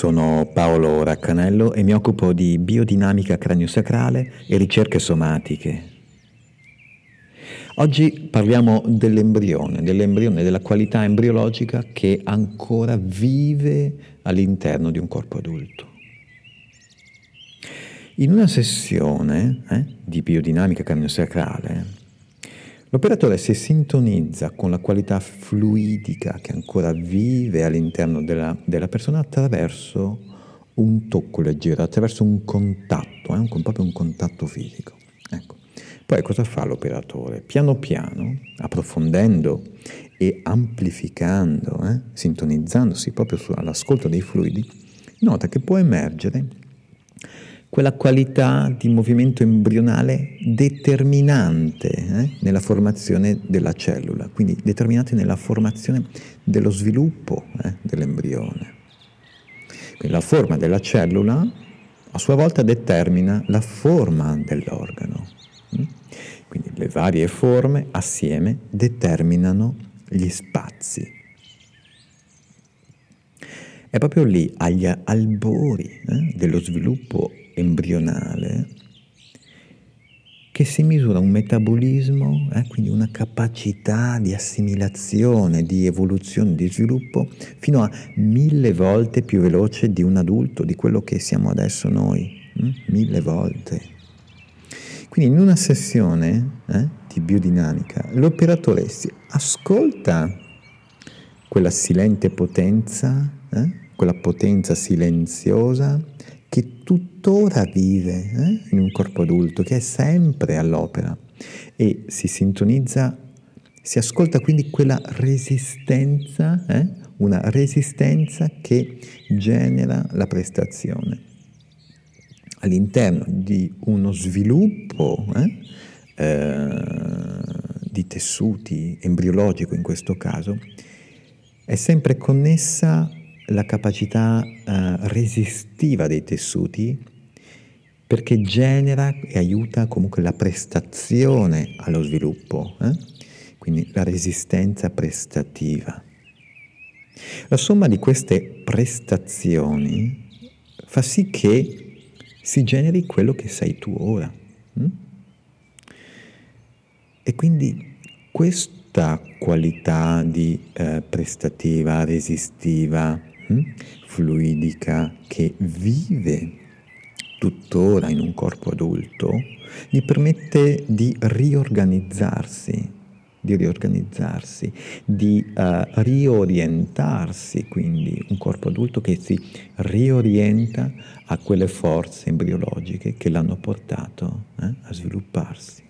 Sono Paolo Raccanello e mi occupo di biodinamica craniosacrale e ricerche somatiche. Oggi parliamo dell'embrione, dell'embrione, della qualità embriologica che ancora vive all'interno di un corpo adulto. In una sessione eh, di biodinamica craniosacrale L'operatore si sintonizza con la qualità fluidica che ancora vive all'interno della, della persona attraverso un tocco leggero, attraverso un contatto, eh, un, proprio un contatto fisico. Ecco. Poi cosa fa l'operatore? Piano piano, approfondendo e amplificando, eh, sintonizzandosi proprio all'ascolto dei fluidi, nota che può emergere quella qualità di movimento embrionale determinante eh, nella formazione della cellula, quindi determinante nella formazione dello sviluppo eh, dell'embrione. Quindi la forma della cellula a sua volta determina la forma dell'organo. Mm? Quindi le varie forme assieme determinano gli spazi. È proprio lì, agli albori eh, dello sviluppo embrionale che si misura un metabolismo, eh, quindi una capacità di assimilazione, di evoluzione, di sviluppo fino a mille volte più veloce di un adulto, di quello che siamo adesso noi, hm? mille volte. Quindi in una sessione eh, di biodinamica l'operatore si ascolta quella silente potenza, eh, quella potenza silenziosa che tuttora vive eh, in un corpo adulto, che è sempre all'opera e si sintonizza, si ascolta quindi quella resistenza, eh, una resistenza che genera la prestazione. All'interno di uno sviluppo eh, eh, di tessuti embriologico in questo caso, è sempre connessa la capacità uh, resistiva dei tessuti perché genera e aiuta comunque la prestazione allo sviluppo, eh? quindi la resistenza prestativa. La somma di queste prestazioni fa sì che si generi quello che sei tu ora. Hm? E quindi questa qualità di eh, prestativa, resistiva, hm? fluidica che vive tuttora in un corpo adulto, gli permette di riorganizzarsi, di riorganizzarsi, di uh, riorientarsi, quindi un corpo adulto che si riorienta a quelle forze embriologiche che l'hanno portato eh, a svilupparsi.